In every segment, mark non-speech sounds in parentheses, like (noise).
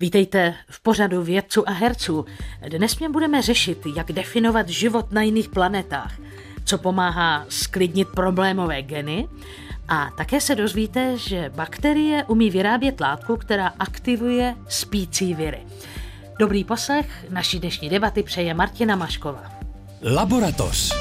Vítejte v pořadu vědců a herců. Dnes mě budeme řešit, jak definovat život na jiných planetách, co pomáhá sklidnit problémové geny a také se dozvíte, že bakterie umí vyrábět látku, která aktivuje spící viry. Dobrý poslech naší dnešní debaty přeje Martina Mašková. Laboratoř.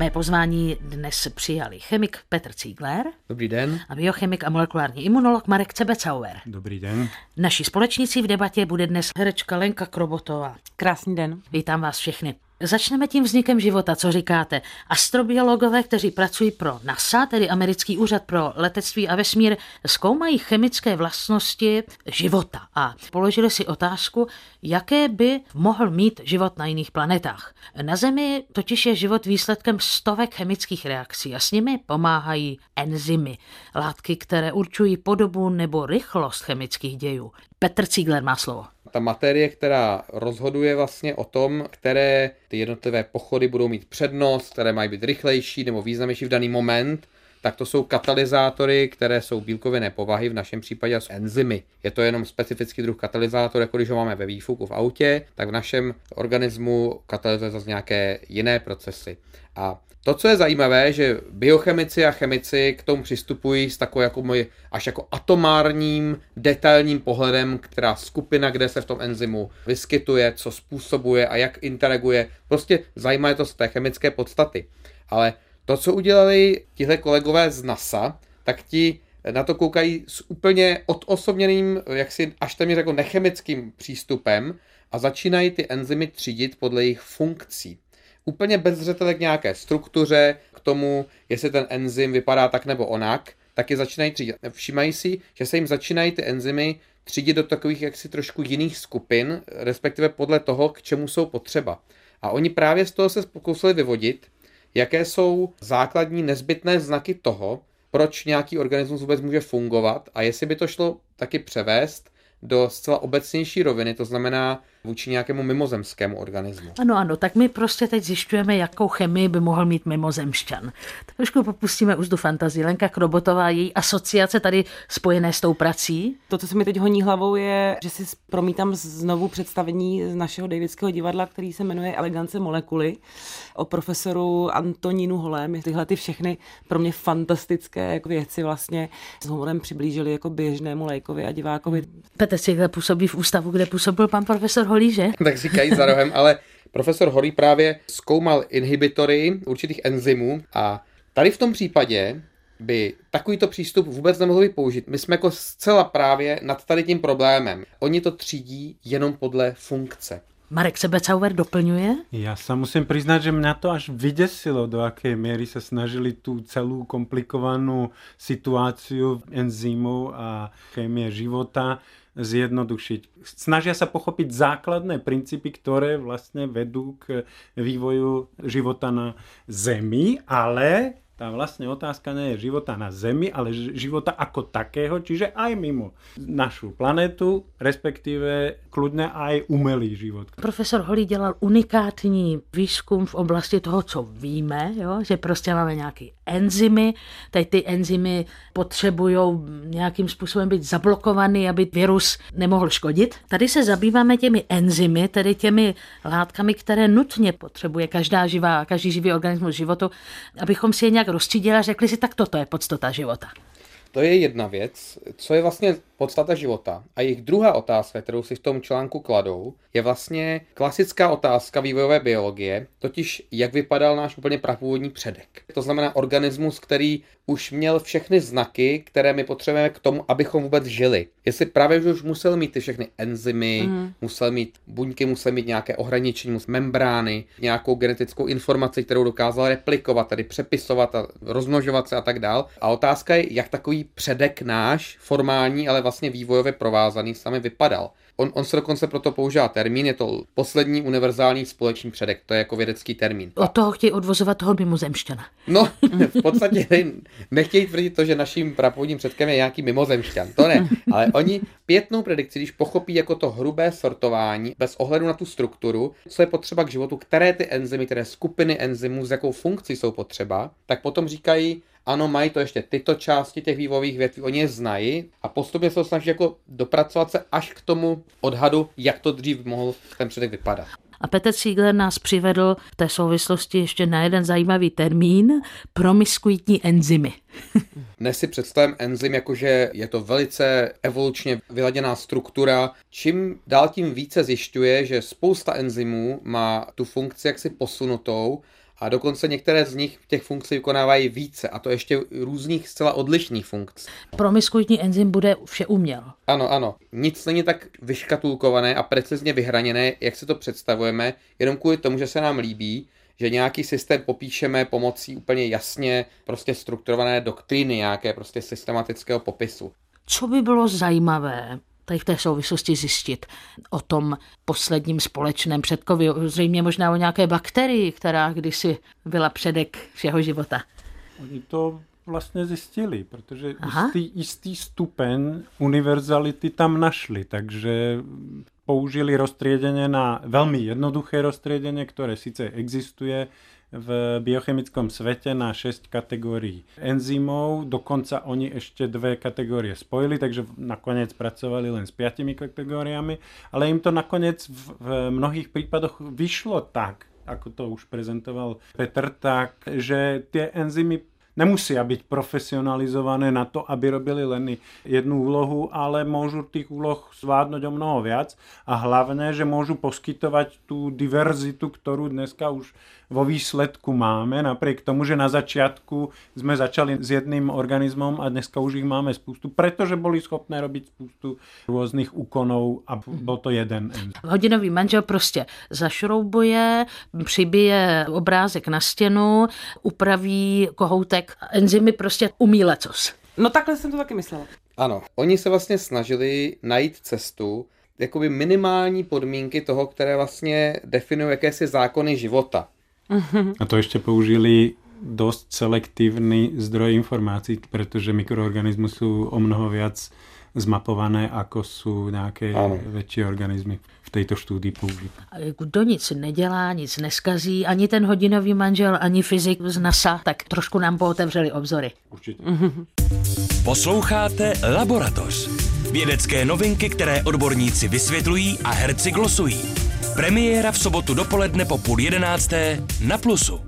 Mé pozvání dnes přijali chemik Petr Cígler. Dobrý den. A biochemik a molekulární imunolog Marek Cebecauer. Dobrý den. Naší společnicí v debatě bude dnes herečka Lenka Krobotová. Krásný den. Vítám vás všechny. Začneme tím vznikem života, co říkáte. Astrobiologové, kteří pracují pro NASA, tedy Americký úřad pro letectví a vesmír, zkoumají chemické vlastnosti života a položili si otázku, jaké by mohl mít život na jiných planetách. Na Zemi totiž je život výsledkem stovek chemických reakcí a s nimi pomáhají enzymy, látky, které určují podobu nebo rychlost chemických dějů. Petr Cígler má slovo ta materie, která rozhoduje vlastně o tom, které ty jednotlivé pochody budou mít přednost, které mají být rychlejší nebo významnější v daný moment, tak to jsou katalyzátory, které jsou bílkovinné povahy, v našem případě jsou enzymy. Je to jenom specifický druh katalyzátor, jako když ho máme ve výfuku v autě, tak v našem organismu katalyzuje zase nějaké jiné procesy. A to, co je zajímavé, že biochemici a chemici k tomu přistupují s takovou jako můj, až jako atomárním, detailním pohledem, která skupina, kde se v tom enzymu vyskytuje, co způsobuje a jak interaguje. Prostě zajímá je to z té chemické podstaty. Ale to, co udělali tihle kolegové z NASA, tak ti na to koukají s úplně odosobněným, jaksi až téměř jako nechemickým přístupem a začínají ty enzymy třídit podle jejich funkcí úplně bez k nějaké struktuře, k tomu, jestli ten enzym vypadá tak nebo onak, tak je začínají třídit. Všimají si, že se jim začínají ty enzymy třídit do takových jaksi trošku jiných skupin, respektive podle toho, k čemu jsou potřeba. A oni právě z toho se pokusili vyvodit, jaké jsou základní nezbytné znaky toho, proč nějaký organismus vůbec může fungovat a jestli by to šlo taky převést do zcela obecnější roviny, to znamená vůči nějakému mimozemskému organismu. Ano, ano, tak my prostě teď zjišťujeme, jakou chemii by mohl mít mimozemšťan. Trošku popustíme už do fantazii. Lenka Krobotová, její asociace tady spojené s tou prací. To, co se mi teď honí hlavou, je, že si promítám znovu představení z našeho Davidského divadla, který se jmenuje Elegance molekuly, o profesoru Antonínu Holém. Tyhle ty všechny pro mě fantastické jako věci vlastně s humorem přiblížili jako běžnému lékovi a divákovi. Petr Cigler působí v ústavu, kde působil pan profesor Holý, že? (laughs) tak říkají za rohem, ale profesor Holý právě zkoumal inhibitory určitých enzymů a tady v tom případě by takovýto přístup vůbec nemohl být použít. My jsme jako zcela právě nad tady tím problémem. Oni to třídí jenom podle funkce. Marek Sebecauer doplňuje? Já se musím přiznat, že mě to až vydesilo, do jaké míry se snažili tu celou komplikovanou situaci enzymu a chemie života zjednodušiť. Snažia sa pochopiť základné princípy, ktoré vlastne vedú k vývoju života na Zemi, ale tá vlastne otázka nie je života na Zemi, ale života ako takého, čiže aj mimo našu planetu, respektíve kľudne aj umelý život. Profesor Holý dělal unikátní výzkum v oblasti toho, co víme, jo? že prostě máme nějaké enzymy, tady ty enzymy potřebují nějakým způsobem být zablokovaný, aby virus nemohl škodit. Tady se zabýváme těmi enzymy, tedy těmi látkami, které nutně potřebuje každá živá, každý živý organismus životu, abychom si je nějak rozstřídili a řekli si, tak toto je podstata života. To je jedna věc, co je vlastně podstata života. A jejich druhá otázka, kterou si v tom článku kladou, je vlastně klasická otázka vývojové biologie, totiž jak vypadal náš úplně prapůvodní předek. To znamená organismus, který už měl všechny znaky, které my potřebujeme k tomu, abychom vůbec žili. Jestli právě už musel mít ty všechny enzymy, mm. musel mít buňky, musel mít nějaké ohraničení, membrány, nějakou genetickou informaci, kterou dokázal replikovat, tedy přepisovat a rozmnožovat se a tak dál. A otázka je, jak takový předek náš, formální, ale vlastně vývojově provázaný, sami vypadal. On, on se dokonce proto používá termín, je to poslední univerzální společný předek, to je jako vědecký termín. Od toho chtějí odvozovat toho mimozemšťana. No, (laughs) v podstatě ne, nechtějí tvrdit to, že naším prapůvodním předkem je nějaký mimozemšťan, to ne, ale oni pětnou predikci, když pochopí jako to hrubé sortování, bez ohledu na tu strukturu, co je potřeba k životu, které ty enzymy, které skupiny enzymů, s jakou funkcí jsou potřeba, tak potom říkají, ano, mají to ještě tyto části těch vývojových větví, oni je znají a postupně se snaží jako dopracovat se až k tomu odhadu, jak to dřív mohl ten předek vypadat. A Petr Ziegler nás přivedl v té souvislosti ještě na jeden zajímavý termín, promiskuitní enzymy. (laughs) Dnes si představím enzym jako, že je to velice evolučně vyladěná struktura. Čím dál tím více zjišťuje, že spousta enzymů má tu funkci jaksi posunutou a dokonce některé z nich těch funkcí vykonávají více, a to ještě různých zcela odlišných funkcí. Promiskuitní enzym bude vše uměl. Ano, ano. Nic není tak vyškatulkované a precizně vyhraněné, jak si to představujeme, jenom kvůli tomu, že se nám líbí, že nějaký systém popíšeme pomocí úplně jasně prostě strukturované doktríny, nějaké prostě systematického popisu. Co by bylo zajímavé tady v té souvislosti zjistit o tom posledním společném předkovi, zřejmě možná o nějaké bakterii, která kdysi byla předek všeho života. Oni to vlastně zjistili, protože jistý, jistý stupen univerzality tam našli, takže použili roztriedenie na velmi jednoduché roztriedenie, které sice existuje, v biochemickom svete na 6 kategórií enzymov, dokonca oni ešte dve kategórie spojili, takže nakoniec pracovali len s piatimi kategóriami, ale im to nakoniec v, v mnohých prípadoch vyšlo tak, ako to už prezentoval Petr, tak, že tie enzymy nemusia byť profesionalizované na to, aby robili len jednu úlohu, ale môžu tých úloh zvládnuť o mnoho viac a hlavne, že môžu poskytovať tú diverzitu, ktorú dneska už vo výsledku máme, napriek tomu, že na začiatku sme začali s jedným organizmom a dneska už ich máme spoustu, pretože boli schopné robiť spoustu rôznych úkonov a bol to jeden Hodinový manžel prostě zašroubuje, přibije obrázek na stěnu, upraví kohoutek, enzymy prostě umí lecos. No takhle jsem to taky myslela. Ano, oni se vlastně snažili najít cestu, jakoby minimální podmínky toho, které vlastně definují jakési zákony života. A to ešte použili dosť selektívny zdroj informácií, pretože mikroorganizmy sú o mnoho viac zmapované, ako sú nějaké ano. väčšie organizmy v této štúdii použít. Kdo nic nedělá, nic neskazí, ani ten hodinový manžel, ani fyzik z NASA, tak trošku nám pootevřeli obzory. Určitě. Posloucháte Laboratoř. Vědecké novinky, které odborníci vysvětlují a herci glosují. Premiéra v sobotu dopoledne po půl jedenácté na Plusu.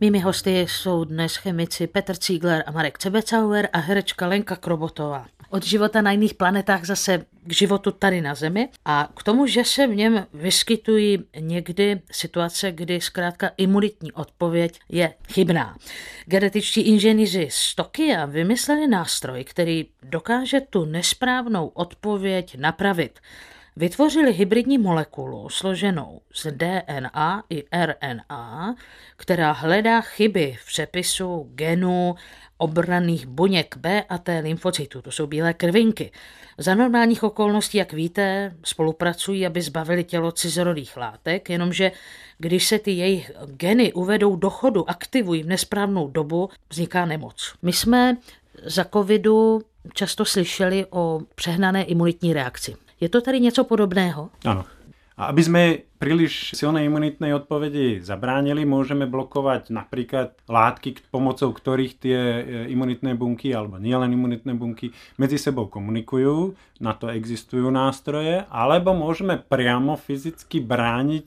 Mými hosty jsou dnes chemici Petr Ziegler a Marek Cebecauer a herečka Lenka Krobotová. Od života na jiných planetách zase k životu tady na Zemi a k tomu, že se v něm vyskytují někdy situace, kdy zkrátka imunitní odpověď je chybná. Genetičtí inženýři z Tokia vymysleli nástroj, který dokáže tu nesprávnou odpověď napravit. Vytvořili hybridní molekulu složenou z DNA i RNA, která hledá chyby v přepisu genů obraných buněk B a T lymfocytů, to jsou bílé krvinky. Za normálních okolností, jak víte, spolupracují, aby zbavili tělo cizorodých látek, jenomže když se ty jejich geny uvedou do chodu, aktivují v nesprávnou dobu, vzniká nemoc. My jsme za covidu často slyšeli o přehnané imunitní reakci. Je to tady něco podobného? Ano. A aby sme príliš silnej imunitnej odpovedi zabránili, môžeme blokovať napríklad látky, pomocou ktorých tie e, imunitné bunky, alebo nielen imunitné bunky, medzi sebou komunikujú, na to existujú nástroje, alebo môžeme priamo fyzicky brániť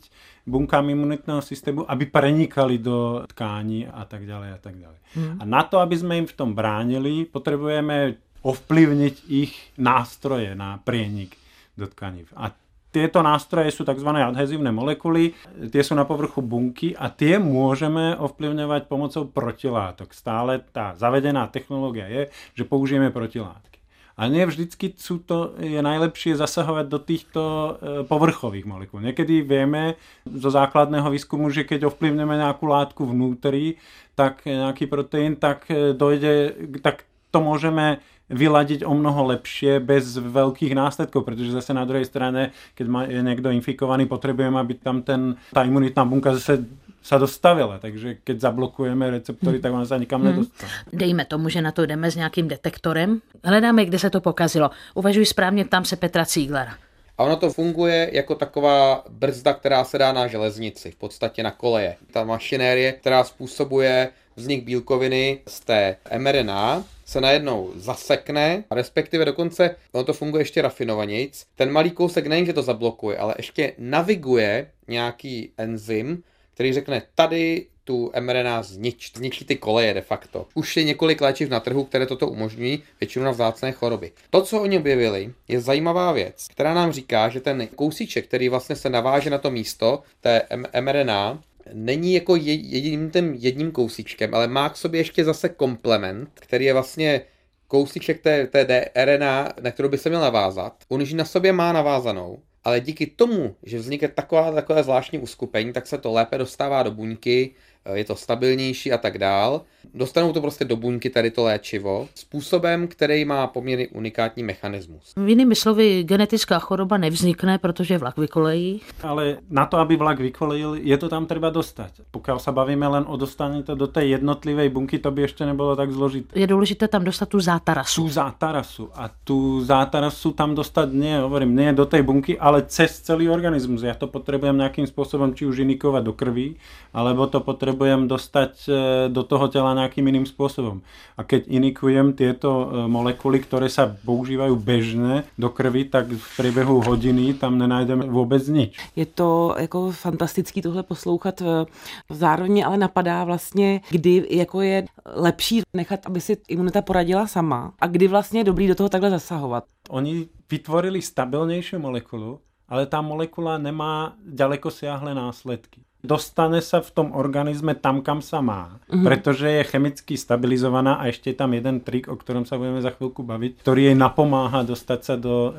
bunkám imunitného systému, aby prenikali do tkání a tak ďalej a tak ďalej. Hmm. A na to, aby sme im v tom bránili, potrebujeme ovplyvniť ich nástroje na prienik do tkaní. A tieto nástroje sú tzv. adhezívne molekuly, tie sú na povrchu bunky a tie môžeme ovplyvňovať pomocou protilátok. Stále tá zavedená technológia je, že použijeme protilátky. A nie vždycky sú to, je najlepšie zasahovať do týchto e, povrchových molekúl. Niekedy vieme zo základného výskumu, že keď ovplyvneme nejakú látku vnútri, tak nejaký proteín, tak e, dojde, tak to môžeme vyladiť o mnoho lepšie bez veľkých následkov, pretože zase na druhej strane, keď má, je niekto infikovaný, potrebujeme, aby tam ten, tá imunitná bunka zase sa dostavila, takže keď zablokujeme receptory, tak ona sa nikam hmm. nedostane. Dejme tomu, že na to jdeme s nějakým detektorem. Hledáme, kde se to pokazilo. Uvažuji správně, tam se Petra Cíglera. A ono to funguje jako taková brzda, která se dá na železnici, v podstatě na koleje. Ta mašinérie, která způsobuje vznik bílkoviny z té mRNA, se najednou zasekne, respektive dokonce, ono to funguje ještě rafinovanějc, ten malý kousek nejen, že to zablokuje, ale ještě naviguje nějaký enzym, který řekne, tady tu mRNA znič, zničí ty koleje de facto. Už je několik léčiv na trhu, které toto umožňují, většinou na vzácné choroby. To, co oni objevili, je zajímavá věc, která nám říká, že ten kousíček, který vlastně se naváže na to místo té mRNA, není jako jediným tím jedním kousíčkem, ale má k sobě ještě zase komplement, který je vlastně kousíček té, té DRNA, na kterou by se měl navázat. On už na sobě má navázanou, ale díky tomu, že vznikne taková takové zvláštní uskupení, tak se to lépe dostává do buňky, je to stabilnější a tak dál. Dostanou to prostě do buňky tady to léčivo způsobem, který má poměrně unikátní mechanismus. V jinými slovy, genetická choroba nevznikne, protože vlak vykolejí. Ale na to, aby vlak vykolejil, je to tam třeba dostat. Pokud se bavíme len o dostání to do té jednotlivé bunky, to by ještě nebylo tak zložité. Je důležité tam dostat tu zátarasu. Tu zátarasu. A tu zátarasu tam dostat ne, hovorím, ne do té bunky, ale cez celý organismus. Já to potřebujem nějakým způsobem či už inikovat do krví, alebo to potřebujem dostat eh, do toho těla nějakým jiným způsobem. A keď inikujem tyto eh, molekuly, které se používají běžně do krvi, tak v průběhu hodiny tam nenajdeme vůbec nic. Je to jako fantastický tohle poslouchat. Eh, zároveň ale napadá vlastně, kdy jako je lepší nechat, aby si imunita poradila sama a kdy vlastně je dobrý do toho takhle zasahovat. Oni vytvorili stabilnější molekulu, ale ta molekula nemá daleko siahle následky dostane se v tom organisme tam, kam se má, mm-hmm. protože je chemicky stabilizovaná a ještě je tam jeden trik, o kterém se budeme za chvilku bavit, který jej napomáhá dostat se do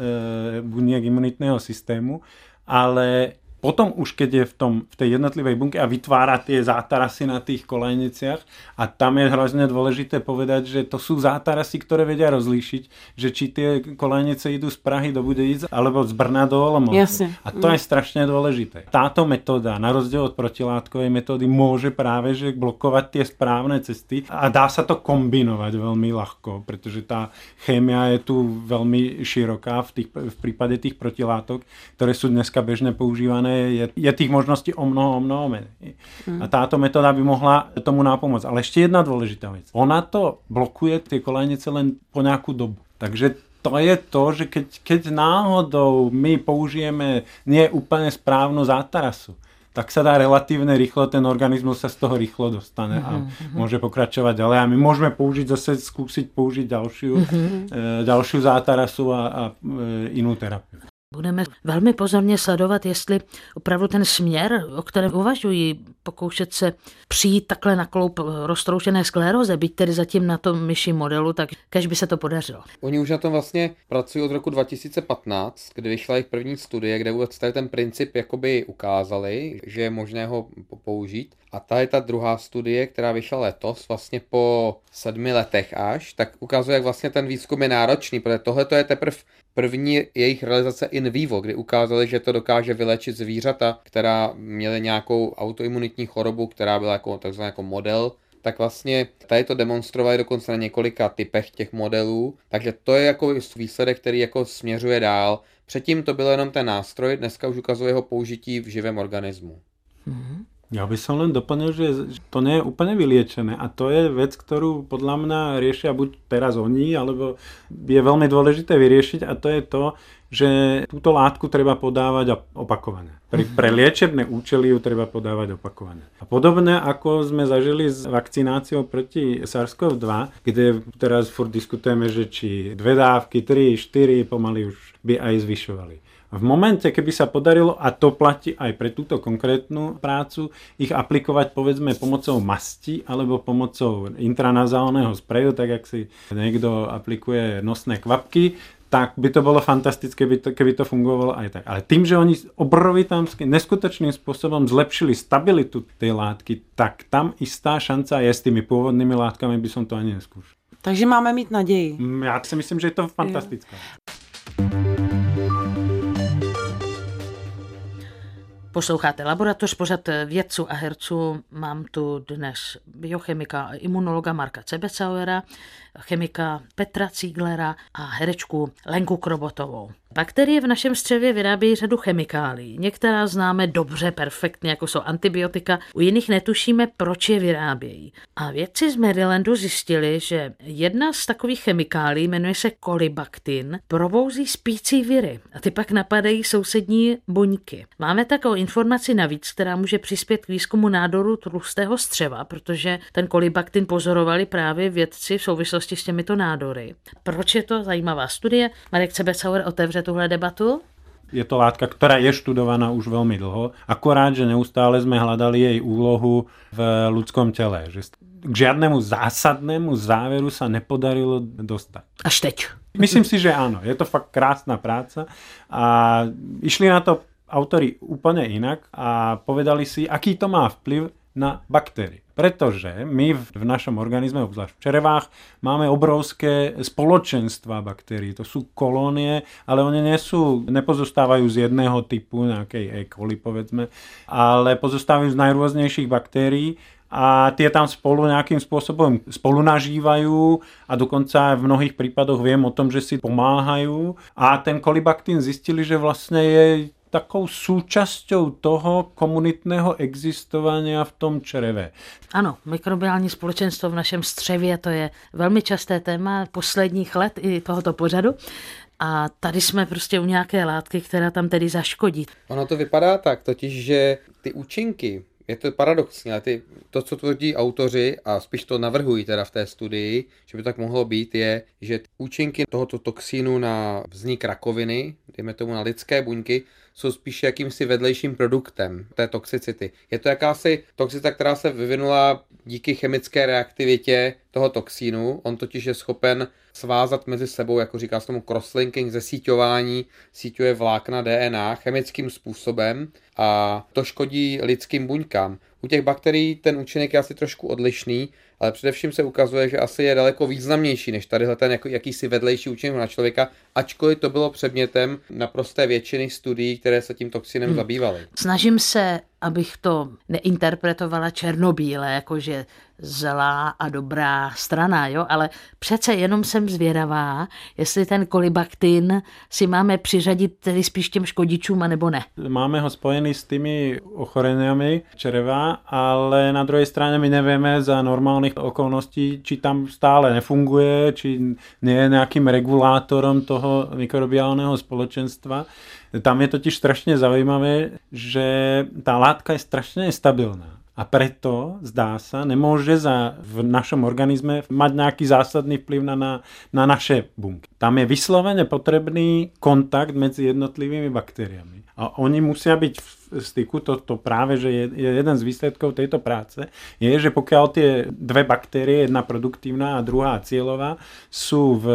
e, buněk imunitného systému, ale Potom už, keď je v, tom, v tej jednotlivej bunke a vytvára tie zátarasy na tých kolejniciach a tam je hrozně dôležité povedať, že to sú zátarasy, ktoré vedia rozlíšiť, že či tie kolejnice idú z Prahy do Budejic alebo z Brna do Olomouce. Jasne. A to mm. je strašně dôležité. Táto metoda, na rozdíl od protilátkovej metódy, môže práve že blokovat tie správne cesty a dá sa to kombinovať veľmi ľahko, pretože tá chémia je tu veľmi široká v, tých, v prípade tých protilátok, ktoré sú dneska bežne používané je, je těch možností o mnoho, o mnoho méně. Hmm. A táto metoda by mohla tomu nápomoct. Ale ještě jedna důležitá věc. Ona to blokuje ty kolejnice len po nějakou dobu. Takže to je to, že keď, keď náhodou my použijeme nie úplně správnou zátarasu, tak sa dá relatívne rýchlo, ten organizmus sa z toho rýchlo dostane a mm-hmm. môže pokračovať ďalej. A my môžeme použiť zase, skúsiť použiť ďalšiu, mm-hmm. e, ďalšiu zátarasu a, a e, inú terapiu. Budeme velmi pozorně sledovat, jestli opravdu ten směr, o kterém uvažují, pokoušet se přijít takhle na kloup roztroušené skleroze, byť tedy zatím na tom myši modelu, tak kež by se to podařilo. Oni už na tom vlastně pracují od roku 2015, kdy vyšla jejich první studie, kde vůbec tady ten princip jakoby ukázali, že je možné ho použít. A ta je ta druhá studie, která vyšla letos, vlastně po sedmi letech až, tak ukazuje, jak vlastně ten výzkum je náročný, protože tohle je teprve první jejich realizace in vivo, kdy ukázali, že to dokáže vylečit zvířata, která měly nějakou autoimunitní chorobu, která byla jako takzvaný jako model tak vlastně tady to demonstrovali dokonce na několika typech těch modelů, takže to je jako výsledek, který jako směřuje dál. Předtím to byl jenom ten nástroj, dneska už ukazuje jeho použití v živém organismu. Mm-hmm. Ja by som len doplnil, že to nie je úplne vyliečené a to je vec, ktorú podľa mňa riešia buď teraz oni, alebo je veľmi dôležité vyriešiť a to je to, že túto látku treba podávať opakované. Pre, pre liečebné účely ju treba podávať opakované. A podobne ako sme zažili s vakcináciou proti SARS-CoV-2, kde teraz furt diskutujeme, že či dve dávky, tri, štyri, pomaly už by aj zvyšovali. V momente, keby sa podarilo, a to platí aj pre túto konkrétnu prácu, ich aplikovať povedzme pomocou masti alebo pomocou intranazálneho spreju, tak jak si niekto aplikuje nosné kvapky, tak by to bylo fantastické, keby to, keby to fungovalo aj tak. Ale tým, že oni obrovitámsky neskutočným spôsobom zlepšili stabilitu tej látky, tak tam istá šanca je s tými pôvodnými látkami, by som to ani neskúšal. Takže máme mít naději. Mm, Já si myslím, že je to fantastické. Posloucháte Laboratoř, pořad vědců a herců. Mám tu dnes biochemika a imunologa Marka Cebecauera, chemika Petra Cíglera a herečku Lenku Krobotovou. Bakterie v našem střevě vyrábějí řadu chemikálií. Některá známe dobře, perfektně, jako jsou antibiotika, u jiných netušíme, proč je vyrábějí. A vědci z Marylandu zjistili, že jedna z takových chemikálií jmenuje se kolibaktin, probouzí spící viry a ty pak napadají sousední buňky. Máme takovou informaci navíc, která může přispět k výzkumu nádoru tlustého střeva, protože ten kolibaktin pozorovali právě vědci v souvislosti s těmito nádory. Proč je to zajímavá studie? Marek Cebesauer otevře tuhle debatu. Je to látka, ktorá je študovaná už veľmi dlho, akorát, že neustále sme hľadali jej úlohu v ľudskom tele. Že k žiadnemu zásadnému záveru sa nepodarilo dostať. Až teď. Myslím si, že áno. Je to fakt krásna práca a išli na to autori úplne inak a povedali si, aký to má vplyv na baktérie. Pretože my v našom organizme, obzvlášť v čerevách, máme obrovské spoločenstva baktérií. To sú kolónie, ale oni nie sú, nepozostávajú z jedného typu, nejakej E. coli povedzme, ale pozostávajú z najrôznejších baktérií a tie tam spolu nejakým spôsobom spolu nažívajú a dokonca v mnohých prípadoch viem o tom, že si pomáhajú a ten kolibaktín zistili, že vlastne je takou súčasťou toho komunitného existovania v tom čreve. Ano, mikrobiální společenstvo v našem střevě, to je velmi časté téma posledních let i tohoto pořadu. A tady jsme prostě u nějaké látky, která tam tedy zaškodí. Ono to vypadá tak, totiž, že ty účinky, je to paradoxní, ale ty, to, co tvrdí autoři, a spíš to navrhují teda v té studii, že by tak mohlo být, je, že účinky tohoto toxínu na vznik rakoviny, dejme tomu na lidské buňky, jsou spíše jakýmsi vedlejším produktem té toxicity. Je to jakási toxicita, která se vyvinula díky chemické reaktivitě toho toxínu. On totiž je schopen svázat mezi sebou, jako říká se tomu crosslinking, zesíťování, síťuje vlákna DNA chemickým způsobem a to škodí lidským buňkám. U těch bakterií ten účinek je asi trošku odlišný, ale především se ukazuje, že asi je daleko významnější než tadyhle ten jako, jakýsi vedlejší účinek na člověka, ačkoliv to bylo předmětem naprosté většiny studií, které se tím toxinem hmm. zabývaly. Snažím se, abych to neinterpretovala černobíle, jakože zlá a dobrá strana, jo, ale přece jenom jsem zvědavá, jestli ten kolibaktin si máme přiřadit tedy spíš těm škodičům, anebo ne. Máme ho spojený s tými ochoreniami čreva, ale na druhej strane my nevieme za normálnych okolností, či tam stále nefunguje, či je nejakým regulátorom toho mikrobiálneho spoločenstva. Tam je totiž strašne zaujímavé, že tá látka je strašne nestabilná. A preto, zdá sa, nemôže za, v našom organizme mať nejaký zásadný vplyv na, na, na naše bunky. Tam je vyslovene potrebný kontakt medzi jednotlivými baktériami. A oni musia byť v styku, to, to práve, že je, je jeden z výsledkov tejto práce, je, že pokiaľ tie dve baktérie, jedna produktívna a druhá cieľová, sú v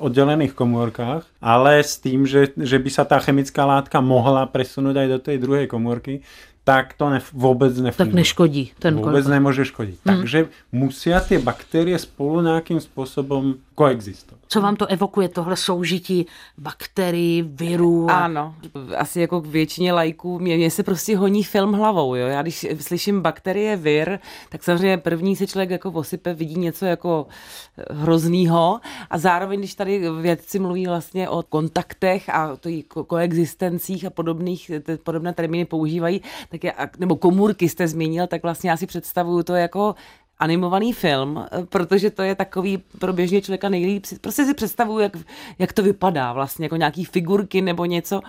oddelených komórkach, ale s tým, že, že by sa tá chemická látka mohla presunúť aj do tej druhej komórky, tak to ne, vôbec nefunguje. Tak neškodí ten Vôbec kolibaktin. nemôže škodiť. Hmm. Takže musia tie baktérie spolu nejakým spôsobom koexistovať. Co vám to evokuje, tohle soužití bakterií, virů? A... Ano, asi jako k většině lajků, mě, mě se prostě honí film hlavou, jo. Já když slyším bakterie, vir, tak samozřejmě první se člověk jako posype, vidí něco jako hroznýho a zároveň, když tady vědci mluví vlastně o kontaktech a to ko- koexistencích a podobných, te, podobné termíny používají, tak je, nebo komůrky jste zmínil, tak vlastně já si představuju to jako animovaný film, protože to je takový pro běžně člověka nejlíp. Prostě si představuju, jak, jak to vypadá vlastně, jako nějaký figurky nebo něco.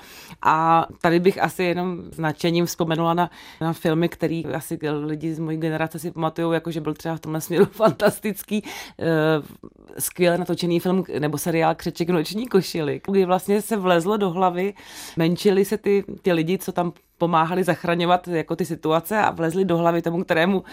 A tady bych asi jenom s nadšením vzpomenula na, na filmy, který asi lidi z mojí generace si pamatují, jako že byl třeba v tomhle směru (laughs) fantastický, eh, skvěle natočený film nebo seriál Křeček noční košili, kdy vlastně se vlezlo do hlavy, menšili se ty, ty lidi, co tam pomáhali zachraňovat jako ty situace a vlezli do hlavy tomu, kterému,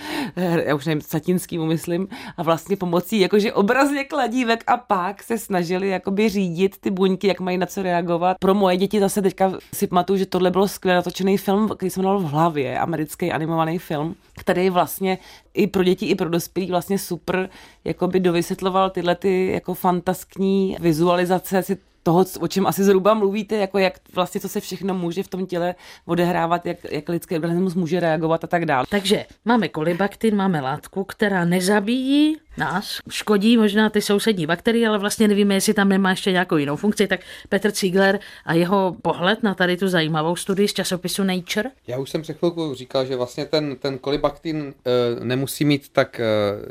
já už nevím, Satinskýmu myslím, a vlastně pomocí jakože obrazně kladívek a pak se snažili jakoby řídit ty buňky, jak mají na co reagovat. Pro moje děti zase teďka si pamatuju, že tohle bylo skvěle natočený film, který jsem dal v hlavě, americký animovaný film, který vlastně i pro děti, i pro dospělí vlastně super jakoby dovysvětloval tyhle ty jako fantaskní vizualizace si toho, o čem asi zhruba mluvíte, jako jak vlastně co se všechno může v tom těle odehrávat, jak, jak lidský organismus může reagovat a tak dále. Takže máme kolibaktin, máme látku, která nezabíjí nás, škodí možná ty sousední bakterie, ale vlastně nevíme, jestli tam nemá ještě nějakou jinou funkci, tak Petr Ziegler a jeho pohled na tady tu zajímavou studii z časopisu Nature. Já už jsem před chvilkou říkal, že vlastně ten, ten kolibaktin e, nemusí mít tak e,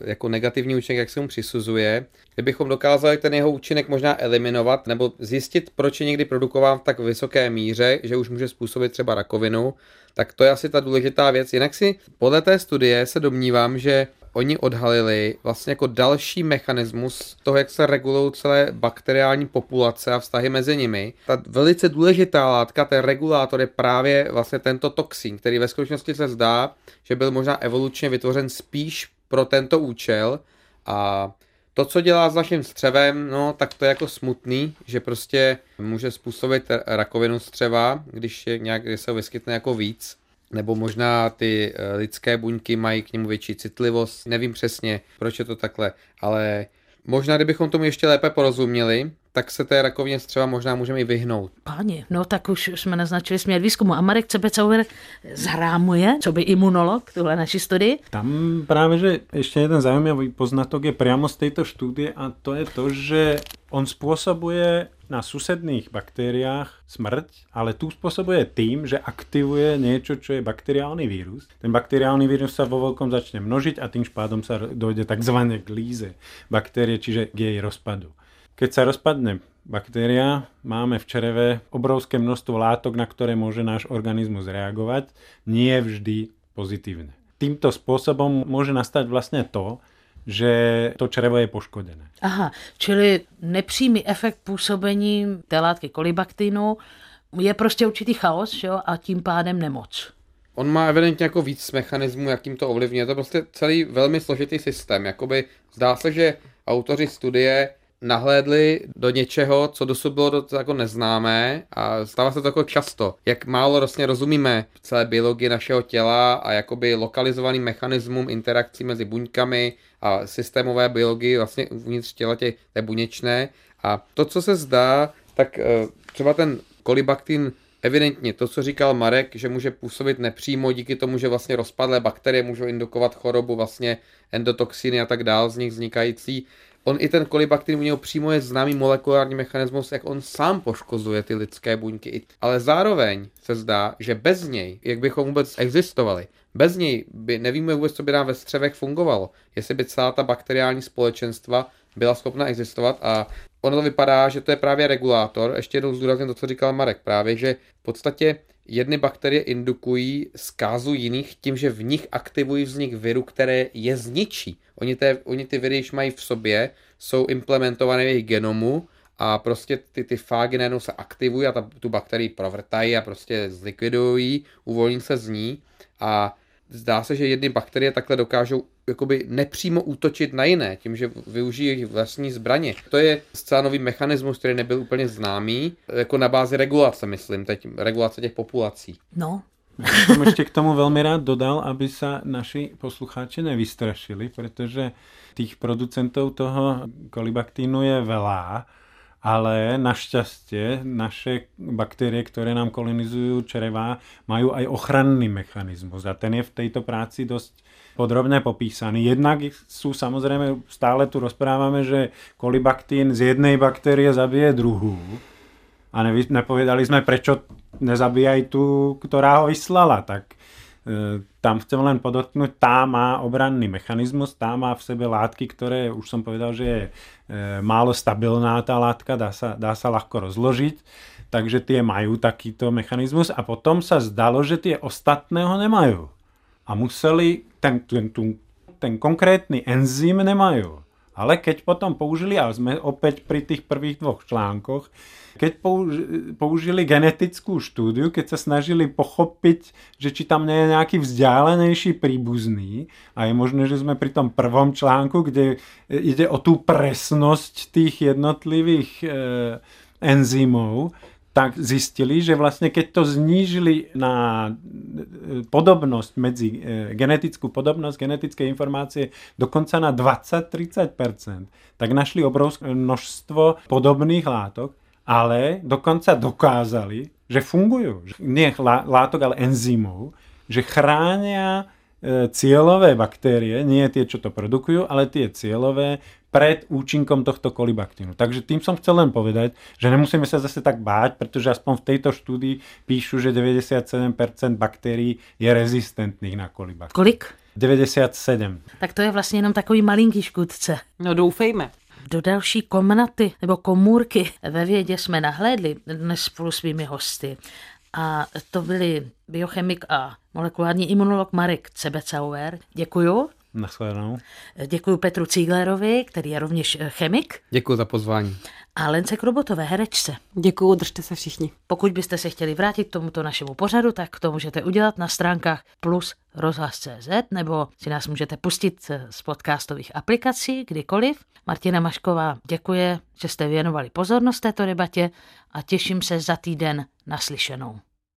jako negativní účinek, jak se mu přisuzuje. Kdybychom dokázali ten jeho účinek možná eliminovat nebo zjistit, proč je někdy produkován v tak vysoké míře, že už může způsobit třeba rakovinu, tak to je asi ta důležitá věc. Jinak si podle té studie se domnívám, že oni odhalili vlastně jako další mechanismus toho, jak se regulují celé bakteriální populace a vztahy mezi nimi. Ta velice důležitá látka, ten regulátor je právě vlastně tento toxin, který ve skutečnosti se zdá, že byl možná evolučně vytvořen spíš pro tento účel a to, co dělá s naším střevem, no, tak to je jako smutný, že prostě může způsobit rakovinu střeva, když je nějak, když se vyskytne jako víc nebo možná ty eh, lidské buňky mají k němu větší citlivost. Nevím přesně, proč je to takhle, ale možná kdybychom tomu ještě lépe porozuměli, tak se té rakovině střeva možná můžeme i vyhnout. Páni, no tak už jsme naznačili směr výzkumu. A Marek Cebecauer zhrámuje, co by imunolog, tuhle naši studii? Tam právě, že ještě jeden zajímavý poznatok je priamo z této studie a to je to, že on způsobuje na susedných baktériách smrť, ale tu spôsobuje tým, že aktivuje niečo, čo je bakteriálny vírus. Ten bakteriálny vírus sa vo veľkom začne množiť a tým špádom sa dojde tzv. k líze baktérie, čiže k jej rozpadu. Keď sa rozpadne baktéria, máme v čereve obrovské množstvo látok, na ktoré môže náš organizmus reagovať, nie vždy pozitívne. Týmto spôsobom môže nastať vlastne to, že to črevo je poškodené. Aha, čili nepřímý efekt působení té látky kolibaktinu je prostě určitý chaos jo, a tím pádem nemoc. On má evidentně jako víc mechanismů, jakým to ovlivňuje. Je to prostě celý velmi složitý systém. Jakoby zdá se, že autoři studie nahlédli do něčeho, co dosud bylo do, jako neznámé a stává se to jako často. Jak málo vlastně rozumíme celé biologii našeho těla a jakoby lokalizovaným mechanismům interakcí mezi buňkami a systémové biologii vlastně uvnitř těla tě, té buněčné. A to, co se zdá, tak eh, třeba ten kolibaktin evidentně to, co říkal Marek, že může působit nepřímo díky tomu, že vlastně rozpadlé bakterie můžou indukovat chorobu, vlastně endotoxiny a tak dál z nich vznikající, on i ten kolibaktin u něho přímo je známý molekulární mechanismus, jak on sám poškozuje ty lidské buňky. Ale zároveň se zdá, že bez něj, jak bychom vůbec existovali, bez něj by nevíme vůbec, co by nám ve střevech fungovalo. Jestli by celá ta bakteriální společenstva byla schopna existovat a ono to vypadá, že to je právě regulátor. Ještě jednou zdůrazně to, co říkal Marek, právě, že v podstatě jedny bakterie indukují zkázu jiných tím, že v nich aktivují vznik viru, které je zničí. Oni, té, oni ty viry, když mají v sobě, jsou implementované v jejich genomu a prostě ty, ty fágy najednou se aktivují a ta, tu bakterii provrtají a prostě zlikvidují, uvolní se z ní a zdá se, že jedny bakterie takhle dokážou jakoby nepřímo útočit na jiné, tím, že využijí jejich vlastní zbraně. To je zcela nový mechanismus, který nebyl úplně známý, jako na bázi regulace, myslím, teď, regulace těch populací. No, Já jsem ještě k tomu velmi rád dodal, aby se naši posluchači nevystrašili, protože těch producentů toho kolibaktínu je veľa ale našťastie naše bakterie, ktoré nám kolonizujú čreva, majú aj ochranný mechanizmus a ten je v tejto práci dosť podrobne popísaný. Jednak sú samozrejme, stále tu rozprávame, že kolibaktín z jednej baktérie zabije druhú a nepovedali sme, prečo nezabíjaj tú, ktorá ho vyslala. Tak E, tam chcem len podotknúť, tá má obranný mechanizmus, tá má v sebe látky, ktoré už som povedal, že je e, málo stabilná tá látka, dá sa, dá sa ľahko rozložiť, takže tie majú takýto mechanizmus a potom sa zdalo, že tie ostatné ho nemajú. A museli, ten, ten, ten, ten konkrétny enzym nemajú. Ale keď potom použili, a sme opäť pri tých prvých dvoch článkoch, keď použili genetickú štúdiu, keď sa snažili pochopiť, že či tam nie je nejaký vzdialenejší príbuzný, a je možné, že sme pri tom prvom článku, kde ide o tú presnosť tých jednotlivých e, enzymov, tak zistili, že vlastne keď to znížili na e, podobnosť medzi e, genetickú podobnosť, genetické informácie dokonca na 20-30%, tak našli obrovské množstvo podobných látok, ale dokonca dokázali, že fungujú. Nie látok, ale enzymov, že chránia cieľové baktérie, nie tie, čo to produkujú, ale tie cieľové pred účinkom tohto kolibaktínu. Takže tým som chcel len povedať, že nemusíme sa zase tak báť, pretože aspoň v tejto štúdii píšu, že 97% baktérií je rezistentných na kolibaktín. Kolik? 97. Tak to je vlastně jenom takový malinký škůdce. No doufejme. Do další komnaty nebo komůrky ve vědě jsme nahlédli dnes spolu svými hosty. A to byli biochemik a molekulární imunolog Marek Cebecauer. Děkuju. Naschledanou. Děkuji Petru Cíglerovi, který je rovněž chemik. Děkuji za pozvání. A Lence Krobotové, herečce. Děkuji, držte se všichni. Pokud byste se chtěli vrátit k tomuto našemu pořadu, tak to můžete udělat na stránkách plus rozhlas.cz nebo si nás můžete pustit z podcastových aplikací kdykoliv. Martina Mašková děkuje, že jste věnovali pozornost této debatě a těším se za týden naslyšenou.